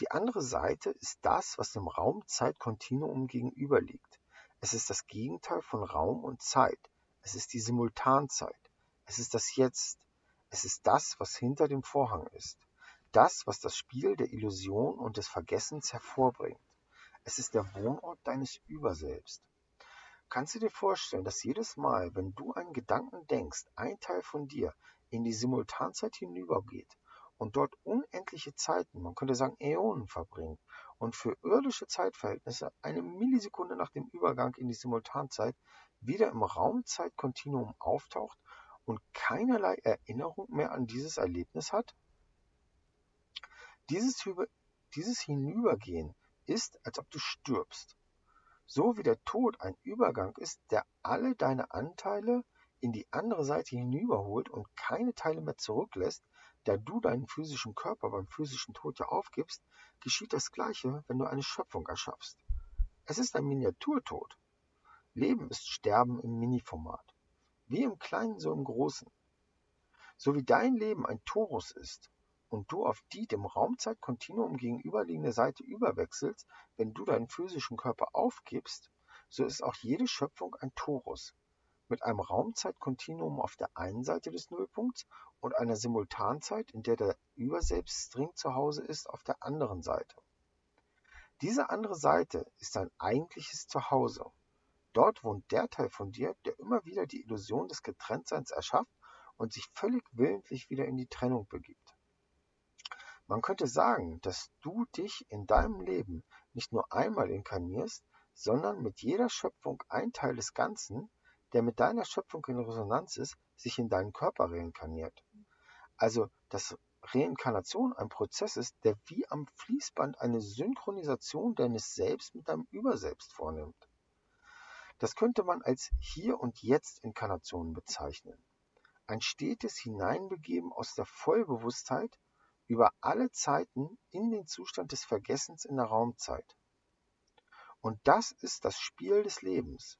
Die andere Seite ist das, was dem Raumzeitkontinuum gegenüberliegt. Es ist das Gegenteil von Raum und Zeit. Es ist die Simultanzeit. Es ist das Jetzt. Es ist das, was hinter dem Vorhang ist. Das, was das Spiel der Illusion und des Vergessens hervorbringt. Es ist der Wohnort deines Überselbst. Kannst du dir vorstellen, dass jedes Mal, wenn du einen Gedanken denkst, ein Teil von dir in die Simultanzeit hinübergeht und dort unendliche Zeiten, man könnte sagen Äonen verbringt und für irdische Zeitverhältnisse eine Millisekunde nach dem Übergang in die Simultanzeit wieder im Raumzeitkontinuum auftaucht und keinerlei Erinnerung mehr an dieses Erlebnis hat? Dieses, dieses Hinübergehen ist, als ob du stirbst. So wie der Tod ein Übergang ist, der alle deine Anteile in die andere Seite hinüberholt und keine Teile mehr zurücklässt, da du deinen physischen Körper beim physischen Tod ja aufgibst, geschieht das Gleiche, wenn du eine Schöpfung erschaffst. Es ist ein Miniaturtod. Leben ist Sterben im Miniformat. Wie im Kleinen, so im Großen. So wie dein Leben ein Torus ist, und du auf die dem Raumzeitkontinuum gegenüberliegende Seite überwechselst, wenn du deinen physischen Körper aufgibst, so ist auch jede Schöpfung ein Torus mit einem Raumzeitkontinuum auf der einen Seite des Nullpunkts und einer Simultanzeit, in der der Überselbststring zu Hause ist, auf der anderen Seite. Diese andere Seite ist dein eigentliches Zuhause. Dort wohnt der Teil von dir, der immer wieder die Illusion des Getrenntseins erschafft und sich völlig willentlich wieder in die Trennung begibt. Man könnte sagen, dass du dich in deinem Leben nicht nur einmal inkarnierst, sondern mit jeder Schöpfung ein Teil des Ganzen, der mit deiner Schöpfung in Resonanz ist, sich in deinen Körper reinkarniert. Also, dass Reinkarnation ein Prozess ist, der wie am Fließband eine Synchronisation deines Selbst mit deinem Überselbst vornimmt. Das könnte man als Hier und Jetzt Inkarnation bezeichnen. Ein stetes Hineinbegeben aus der Vollbewusstheit über alle Zeiten in den Zustand des Vergessens in der Raumzeit. Und das ist das Spiel des Lebens.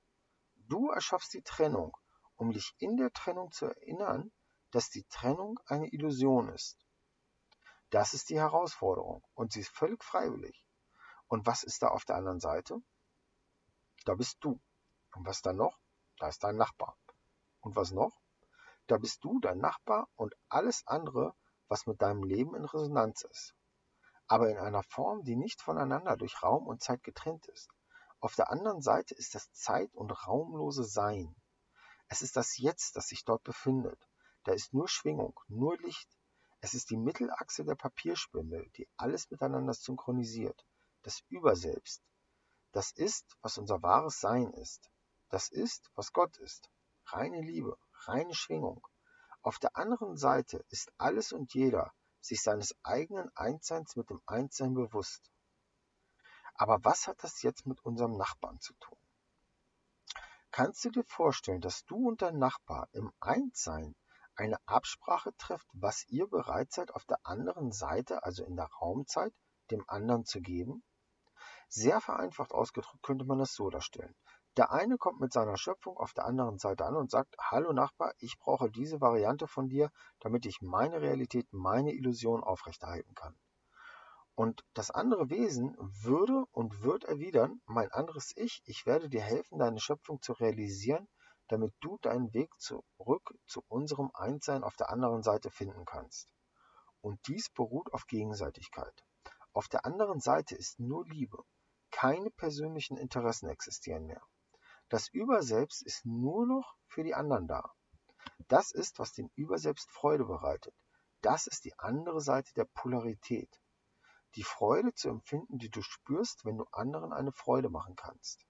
Du erschaffst die Trennung, um dich in der Trennung zu erinnern, dass die Trennung eine Illusion ist. Das ist die Herausforderung und sie ist völlig freiwillig. Und was ist da auf der anderen Seite? Da bist du. Und was dann noch? Da ist dein Nachbar. Und was noch? Da bist du dein Nachbar und alles andere, was mit deinem Leben in Resonanz ist. Aber in einer Form, die nicht voneinander durch Raum und Zeit getrennt ist. Auf der anderen Seite ist das Zeit- und raumlose Sein. Es ist das Jetzt, das sich dort befindet. Da ist nur Schwingung, nur Licht. Es ist die Mittelachse der Papierspindel, die alles miteinander synchronisiert. Das Überselbst. Das ist, was unser wahres Sein ist. Das ist, was Gott ist. Reine Liebe, reine Schwingung. Auf der anderen Seite ist alles und jeder sich seines eigenen Einsseins mit dem Einssein bewusst. Aber was hat das jetzt mit unserem Nachbarn zu tun? Kannst du dir vorstellen, dass du und dein Nachbar im Einssein eine Absprache trefft, was ihr bereit seid, auf der anderen Seite, also in der Raumzeit, dem anderen zu geben? Sehr vereinfacht ausgedrückt könnte man das so darstellen. Der eine kommt mit seiner Schöpfung auf der anderen Seite an und sagt, hallo Nachbar, ich brauche diese Variante von dir, damit ich meine Realität, meine Illusion aufrechterhalten kann. Und das andere Wesen würde und wird erwidern, mein anderes Ich, ich werde dir helfen, deine Schöpfung zu realisieren, damit du deinen Weg zurück zu unserem Einssein auf der anderen Seite finden kannst. Und dies beruht auf Gegenseitigkeit. Auf der anderen Seite ist nur Liebe. Keine persönlichen Interessen existieren mehr. Das Überselbst ist nur noch für die anderen da. Das ist, was dem Überselbst Freude bereitet. Das ist die andere Seite der Polarität. Die Freude zu empfinden, die du spürst, wenn du anderen eine Freude machen kannst.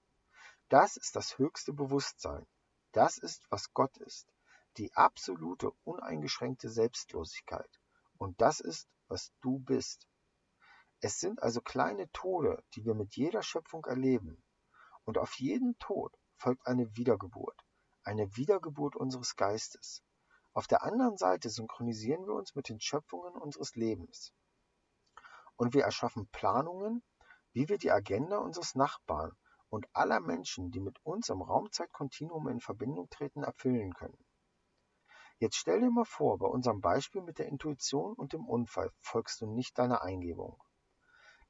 Das ist das höchste Bewusstsein. Das ist, was Gott ist. Die absolute, uneingeschränkte Selbstlosigkeit. Und das ist, was du bist. Es sind also kleine Tode, die wir mit jeder Schöpfung erleben. Und auf jeden Tod folgt eine Wiedergeburt, eine Wiedergeburt unseres Geistes. Auf der anderen Seite synchronisieren wir uns mit den Schöpfungen unseres Lebens. Und wir erschaffen Planungen, wie wir die Agenda unseres Nachbarn und aller Menschen, die mit uns im Raumzeitkontinuum in Verbindung treten, erfüllen können. Jetzt stell dir mal vor, bei unserem Beispiel mit der Intuition und dem Unfall folgst du nicht deiner Eingebung.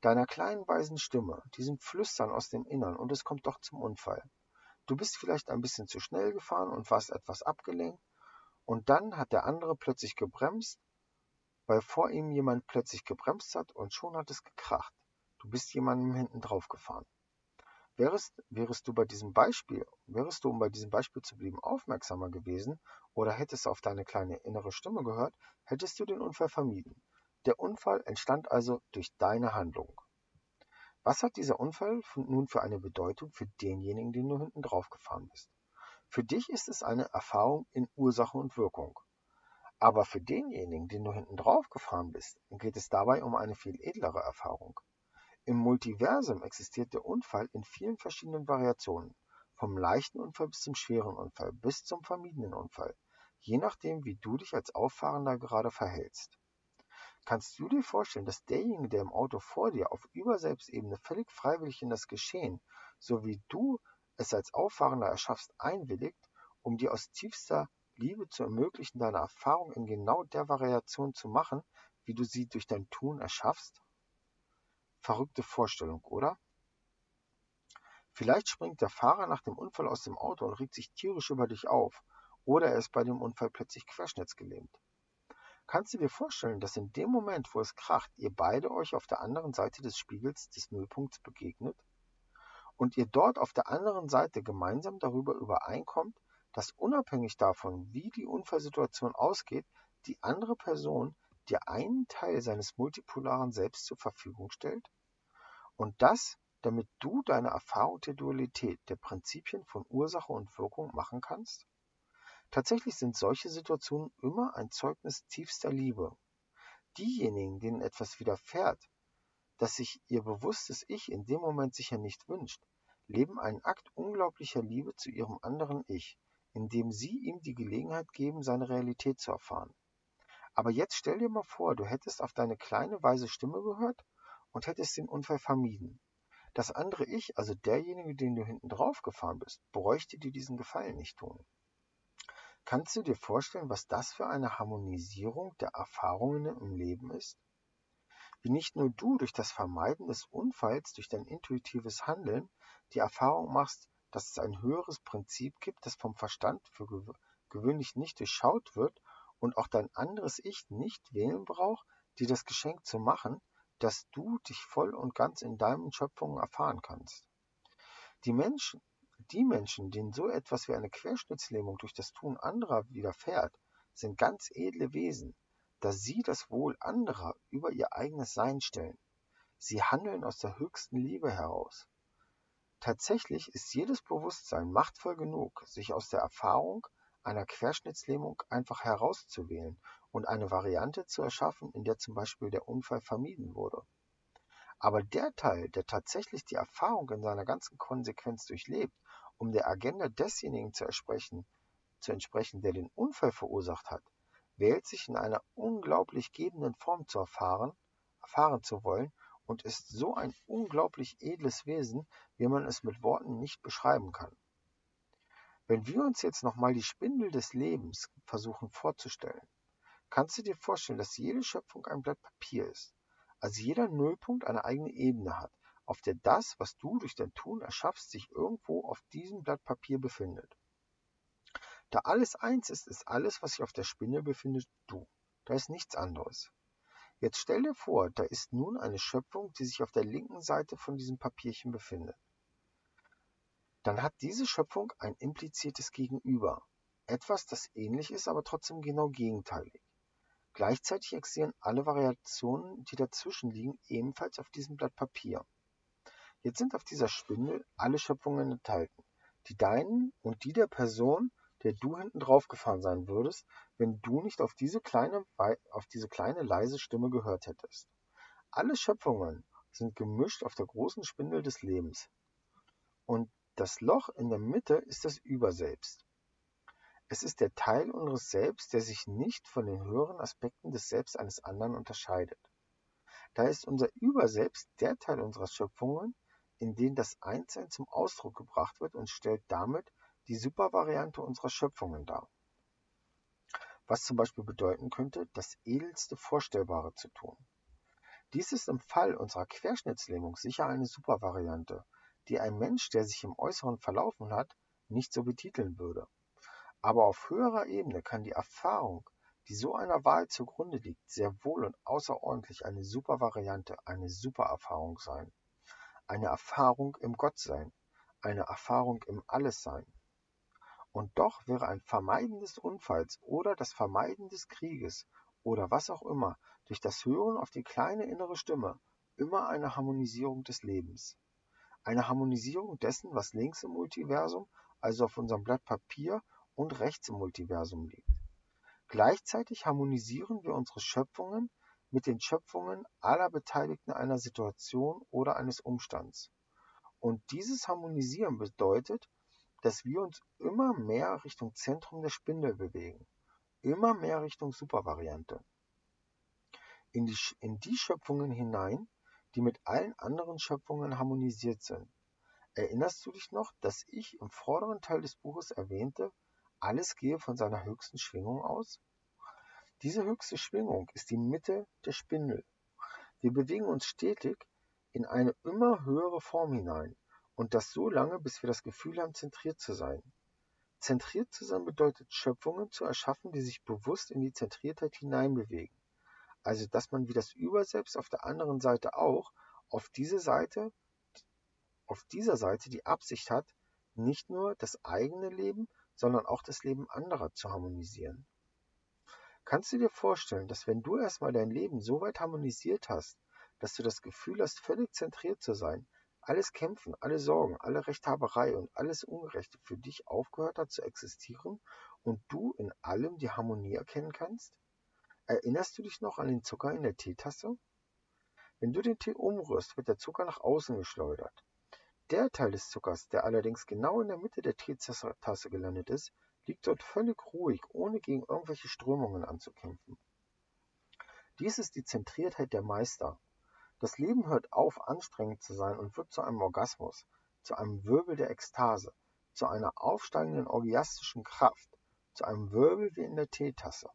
Deiner kleinen weisen Stimme, diesem Flüstern aus dem Innern und es kommt doch zum Unfall. Du bist vielleicht ein bisschen zu schnell gefahren und warst etwas abgelenkt und dann hat der andere plötzlich gebremst, weil vor ihm jemand plötzlich gebremst hat und schon hat es gekracht. Du bist jemandem hinten drauf gefahren. Wärest, wärest du bei diesem Beispiel, wärest du, um bei diesem Beispiel zu bleiben, aufmerksamer gewesen oder hättest auf deine kleine innere Stimme gehört, hättest du den Unfall vermieden. Der Unfall entstand also durch deine Handlung. Was hat dieser Unfall nun für eine Bedeutung für denjenigen, den du hinten drauf gefahren bist? Für dich ist es eine Erfahrung in Ursache und Wirkung. Aber für denjenigen, den du hinten drauf gefahren bist, geht es dabei um eine viel edlere Erfahrung. Im Multiversum existiert der Unfall in vielen verschiedenen Variationen, vom leichten Unfall bis zum schweren Unfall, bis zum vermiedenen Unfall, je nachdem, wie du dich als Auffahrender gerade verhältst. Kannst du dir vorstellen, dass derjenige, der im Auto vor dir auf Überselbstebene völlig freiwillig in das Geschehen, so wie du es als Auffahrender erschaffst, einwilligt, um dir aus tiefster Liebe zu ermöglichen, deine Erfahrung in genau der Variation zu machen, wie du sie durch dein Tun erschaffst? Verrückte Vorstellung, oder? Vielleicht springt der Fahrer nach dem Unfall aus dem Auto und regt sich tierisch über dich auf, oder er ist bei dem Unfall plötzlich querschnittsgelähmt. Kannst du dir vorstellen, dass in dem Moment, wo es kracht, ihr beide euch auf der anderen Seite des Spiegels des Nullpunkts begegnet? Und ihr dort auf der anderen Seite gemeinsam darüber übereinkommt, dass unabhängig davon, wie die Unfallsituation ausgeht, die andere Person dir einen Teil seines multipolaren Selbst zur Verfügung stellt? Und das, damit du deine Erfahrung der Dualität, der Prinzipien von Ursache und Wirkung machen kannst? Tatsächlich sind solche Situationen immer ein Zeugnis tiefster Liebe. Diejenigen, denen etwas widerfährt, das sich ihr bewusstes Ich in dem Moment sicher nicht wünscht, leben einen Akt unglaublicher Liebe zu ihrem anderen Ich, indem sie ihm die Gelegenheit geben, seine Realität zu erfahren. Aber jetzt stell dir mal vor, du hättest auf deine kleine weise Stimme gehört und hättest den Unfall vermieden. Das andere Ich, also derjenige, den du hinten drauf gefahren bist, bräuchte dir diesen Gefallen nicht tun. Kannst du dir vorstellen, was das für eine Harmonisierung der Erfahrungen im Leben ist? Wie nicht nur du durch das Vermeiden des Unfalls, durch dein intuitives Handeln die Erfahrung machst, dass es ein höheres Prinzip gibt, das vom Verstand für gewöhnlich nicht durchschaut wird und auch dein anderes Ich nicht wählen braucht, dir das Geschenk zu machen, dass du dich voll und ganz in deinen Schöpfungen erfahren kannst. Die Menschen, die Menschen, denen so etwas wie eine Querschnittslähmung durch das Tun anderer widerfährt, sind ganz edle Wesen, da sie das Wohl anderer über ihr eigenes Sein stellen. Sie handeln aus der höchsten Liebe heraus. Tatsächlich ist jedes Bewusstsein machtvoll genug, sich aus der Erfahrung einer Querschnittslähmung einfach herauszuwählen und eine Variante zu erschaffen, in der zum Beispiel der Unfall vermieden wurde. Aber der Teil, der tatsächlich die Erfahrung in seiner ganzen Konsequenz durchlebt, um der Agenda desjenigen zu entsprechen, zu entsprechen, der den Unfall verursacht hat, wählt sich in einer unglaublich gebenden Form zu erfahren, erfahren zu wollen und ist so ein unglaublich edles Wesen, wie man es mit Worten nicht beschreiben kann. Wenn wir uns jetzt nochmal die Spindel des Lebens versuchen vorzustellen, kannst du dir vorstellen, dass jede Schöpfung ein Blatt Papier ist, also jeder Nullpunkt eine eigene Ebene hat, auf der das, was du durch dein Tun erschaffst, sich irgendwo auf diesem Blatt Papier befindet. Da alles eins ist, ist alles, was sich auf der Spindel befindet, du. Da ist nichts anderes. Jetzt stell dir vor, da ist nun eine Schöpfung, die sich auf der linken Seite von diesem Papierchen befindet. Dann hat diese Schöpfung ein impliziertes Gegenüber. Etwas, das ähnlich ist, aber trotzdem genau gegenteilig. Gleichzeitig existieren alle Variationen, die dazwischen liegen, ebenfalls auf diesem Blatt Papier. Jetzt sind auf dieser Spindel alle Schöpfungen enthalten, die deinen und die der Person, der du hinten drauf gefahren sein würdest, wenn du nicht auf diese kleine, auf diese kleine leise Stimme gehört hättest. Alle Schöpfungen sind gemischt auf der großen Spindel des Lebens. Und das Loch in der Mitte ist das Überselbst. Es ist der Teil unseres Selbst, der sich nicht von den höheren Aspekten des Selbst eines anderen unterscheidet. Da ist unser Überselbst der Teil unserer Schöpfungen, in dem das Einssein zum Ausdruck gebracht wird und stellt damit die Supervariante unserer Schöpfungen dar. Was zum Beispiel bedeuten könnte, das edelste Vorstellbare zu tun. Dies ist im Fall unserer Querschnittslähmung sicher eine Supervariante, die ein Mensch, der sich im Äußeren verlaufen hat, nicht so betiteln würde. Aber auf höherer Ebene kann die Erfahrung, die so einer Wahl zugrunde liegt, sehr wohl und außerordentlich eine Supervariante, eine Supererfahrung sein. Eine Erfahrung im Gottsein, eine Erfahrung im Allessein. Und doch wäre ein Vermeiden des Unfalls oder das Vermeiden des Krieges oder was auch immer durch das Hören auf die kleine innere Stimme immer eine Harmonisierung des Lebens. Eine Harmonisierung dessen, was links im Multiversum, also auf unserem Blatt Papier und rechts im Multiversum liegt. Gleichzeitig harmonisieren wir unsere Schöpfungen mit den Schöpfungen aller Beteiligten einer Situation oder eines Umstands. Und dieses Harmonisieren bedeutet, dass wir uns immer mehr Richtung Zentrum der Spindel bewegen, immer mehr Richtung Supervariante. In die, in die Schöpfungen hinein, die mit allen anderen Schöpfungen harmonisiert sind. Erinnerst du dich noch, dass ich im vorderen Teil des Buches erwähnte, alles gehe von seiner höchsten Schwingung aus? Diese höchste Schwingung ist die Mitte der Spindel. Wir bewegen uns stetig in eine immer höhere Form hinein, und das so lange, bis wir das Gefühl haben, zentriert zu sein. Zentriert zu sein bedeutet, Schöpfungen zu erschaffen, die sich bewusst in die Zentriertheit hineinbewegen. Also, dass man wie das Überselbst auf der anderen Seite auch auf diese Seite, auf dieser Seite die Absicht hat, nicht nur das eigene Leben, sondern auch das Leben anderer zu harmonisieren. Kannst du dir vorstellen, dass wenn du erstmal dein Leben so weit harmonisiert hast, dass du das Gefühl hast, völlig zentriert zu sein, alles Kämpfen, alle Sorgen, alle Rechthaberei und alles Ungerechte für dich aufgehört hat zu existieren und du in allem die Harmonie erkennen kannst? Erinnerst du dich noch an den Zucker in der Teetasse? Wenn du den Tee umrührst, wird der Zucker nach außen geschleudert. Der Teil des Zuckers, der allerdings genau in der Mitte der Teetasse gelandet ist, liegt dort völlig ruhig, ohne gegen irgendwelche Strömungen anzukämpfen. Dies ist die Zentriertheit der Meister, das Leben hört auf, anstrengend zu sein und wird zu einem Orgasmus, zu einem Wirbel der Ekstase, zu einer aufsteigenden orgiastischen Kraft, zu einem Wirbel wie in der Teetasse.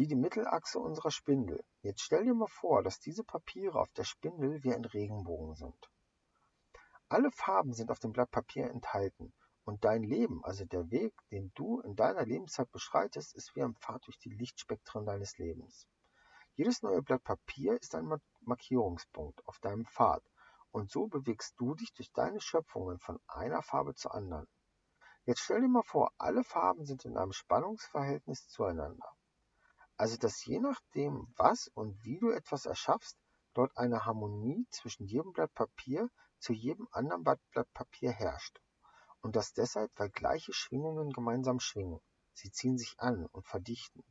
Wie die Mittelachse unserer Spindel. Jetzt stell dir mal vor, dass diese Papiere auf der Spindel wie ein Regenbogen sind. Alle Farben sind auf dem Blatt Papier enthalten Und dein Leben, also der Weg, den du in deiner Lebenszeit beschreitest, ist wie ein Pfad durch die Lichtspektren deines Lebens. Jedes neue Blatt Papier ist ein Markierungspunkt auf deinem Pfad und so bewegst du dich durch deine Schöpfungen von einer Farbe zur anderen. Jetzt stell dir mal vor, alle Farben sind in einem Spannungsverhältnis zueinander. Also dass je nachdem, was und wie du etwas erschaffst, dort eine Harmonie zwischen jedem Blatt Papier zu jedem anderen Blatt Papier herrscht. Und dass deshalb, weil gleiche Schwingungen gemeinsam schwingen, sie ziehen sich an und verdichten.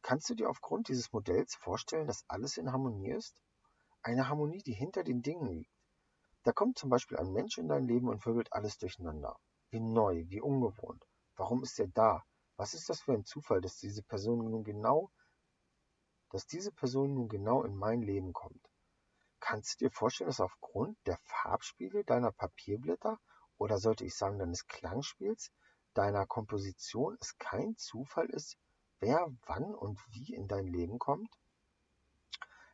Kannst du dir aufgrund dieses Modells vorstellen, dass alles in Harmonie ist? Eine Harmonie, die hinter den Dingen liegt. Da kommt zum Beispiel ein Mensch in dein Leben und wirbelt alles durcheinander. Wie neu, wie ungewohnt. Warum ist er da? Was ist das für ein Zufall, dass diese Person nun genau, dass diese Person nun genau in mein Leben kommt? Kannst du dir vorstellen, dass aufgrund der Farbspiele deiner Papierblätter oder sollte ich sagen deines Klangspiels, deiner Komposition es kein Zufall ist, wer wann und wie in dein Leben kommt?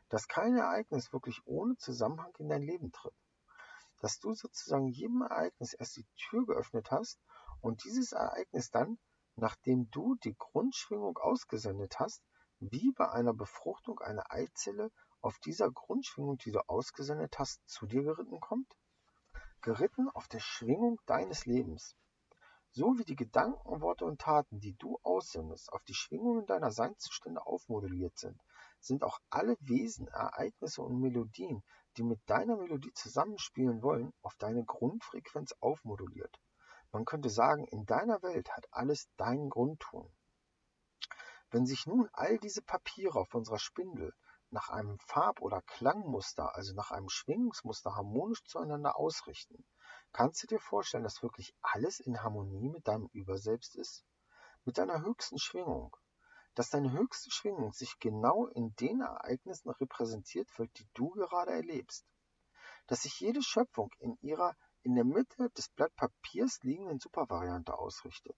Dass kein Ereignis wirklich ohne Zusammenhang in dein Leben tritt. Dass du sozusagen jedem Ereignis erst die Tür geöffnet hast und dieses Ereignis dann, nachdem du die Grundschwingung ausgesendet hast, wie bei einer Befruchtung eine Eizelle auf dieser Grundschwingung, die du ausgesendet hast, zu dir geritten kommt? geritten auf der Schwingung deines Lebens. So wie die Gedanken, Worte und Taten, die du aussendest, auf die Schwingungen deiner Seinszustände aufmodelliert sind, sind auch alle Wesen, Ereignisse und Melodien, die mit deiner Melodie zusammenspielen wollen, auf deine Grundfrequenz aufmoduliert. Man könnte sagen, in deiner Welt hat alles deinen Grundton. Wenn sich nun all diese Papiere auf unserer Spindel nach einem Farb- oder Klangmuster, also nach einem Schwingungsmuster harmonisch zueinander ausrichten, kannst du dir vorstellen, dass wirklich alles in Harmonie mit deinem Überselbst ist? Mit deiner höchsten Schwingung. Dass deine höchste Schwingung sich genau in den Ereignissen repräsentiert wird, die du gerade erlebst. Dass sich jede Schöpfung in ihrer in der Mitte des Blatt Papiers liegenden Supervariante ausrichtet.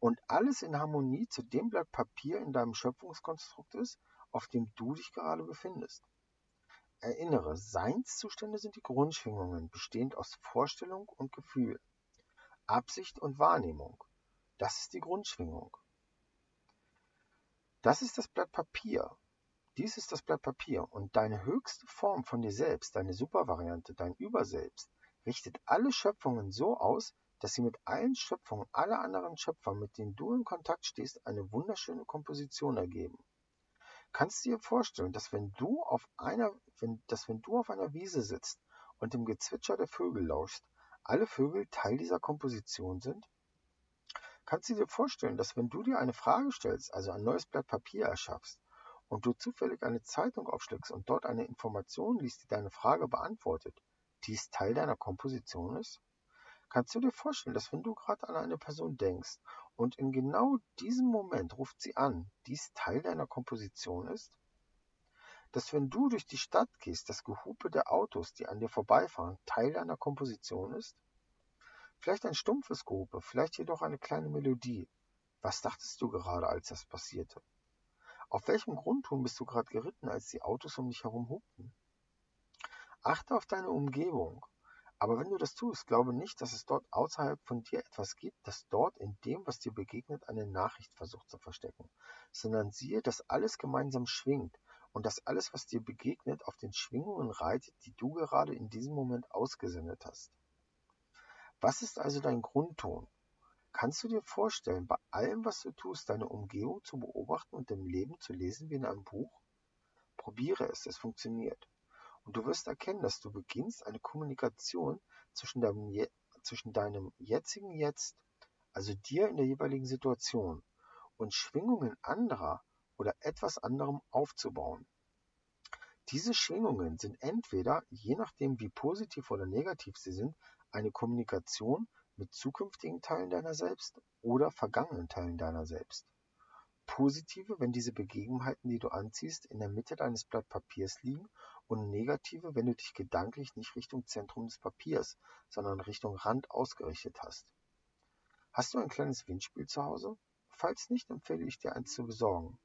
Und alles in Harmonie zu dem Blatt Papier in deinem Schöpfungskonstrukt ist, auf dem du dich gerade befindest. Erinnere, Seinszustände sind die Grundschwingungen, bestehend aus Vorstellung und Gefühl, Absicht und Wahrnehmung. Das ist die Grundschwingung. Das ist das Blatt Papier. Dies ist das Blatt Papier und deine höchste Form von dir selbst, deine Supervariante, dein Überselbst, richtet alle Schöpfungen so aus, dass sie mit allen Schöpfungen aller anderen Schöpfer, mit denen du in Kontakt stehst, eine wunderschöne Komposition ergeben. Kannst du dir vorstellen, dass wenn du auf einer, wenn, dass wenn du auf einer Wiese sitzt und dem Gezwitscher der Vögel lauschst, alle Vögel Teil dieser Komposition sind? Kannst du dir vorstellen, dass wenn du dir eine Frage stellst, also ein neues Blatt Papier erschaffst, und du zufällig eine Zeitung aufschlägst und dort eine Information liest, die deine Frage beantwortet, dies Teil deiner Komposition ist? Kannst du dir vorstellen, dass wenn du gerade an eine Person denkst und in genau diesem Moment ruft sie an, dies Teil deiner Komposition ist? Dass wenn du durch die Stadt gehst, das Gehupe der Autos, die an dir vorbeifahren, Teil deiner Komposition ist? Vielleicht ein stumpfes Gehupe, vielleicht jedoch eine kleine Melodie. Was dachtest du gerade, als das passierte? Auf welchem Grundton bist du gerade geritten, als die Autos um dich herum hupten? Achte auf deine Umgebung. Aber wenn du das tust, glaube nicht, dass es dort außerhalb von dir etwas gibt, das dort in dem, was dir begegnet, eine Nachricht versucht zu verstecken, sondern siehe, dass alles gemeinsam schwingt und dass alles, was dir begegnet, auf den Schwingungen reitet, die du gerade in diesem Moment ausgesendet hast. Was ist also dein Grundton? Kannst du dir vorstellen, bei allem, was du tust, deine Umgebung zu beobachten und im Leben zu lesen wie in einem Buch? Probiere es, es funktioniert. Und du wirst erkennen, dass du beginnst, eine Kommunikation zwischen deinem, zwischen deinem jetzigen Jetzt, also dir in der jeweiligen Situation, und Schwingungen anderer oder etwas anderem aufzubauen. Diese Schwingungen sind entweder, je nachdem wie positiv oder negativ sie sind, eine Kommunikation mit zukünftigen Teilen deiner selbst oder vergangenen Teilen deiner selbst. Positive, wenn diese Begebenheiten, die du anziehst, in der Mitte deines Blatt Papiers liegen und negative, wenn du dich gedanklich nicht Richtung Zentrum des Papiers, sondern Richtung Rand ausgerichtet hast. Hast du ein kleines Windspiel zu Hause? Falls nicht, empfehle ich dir eins zu besorgen.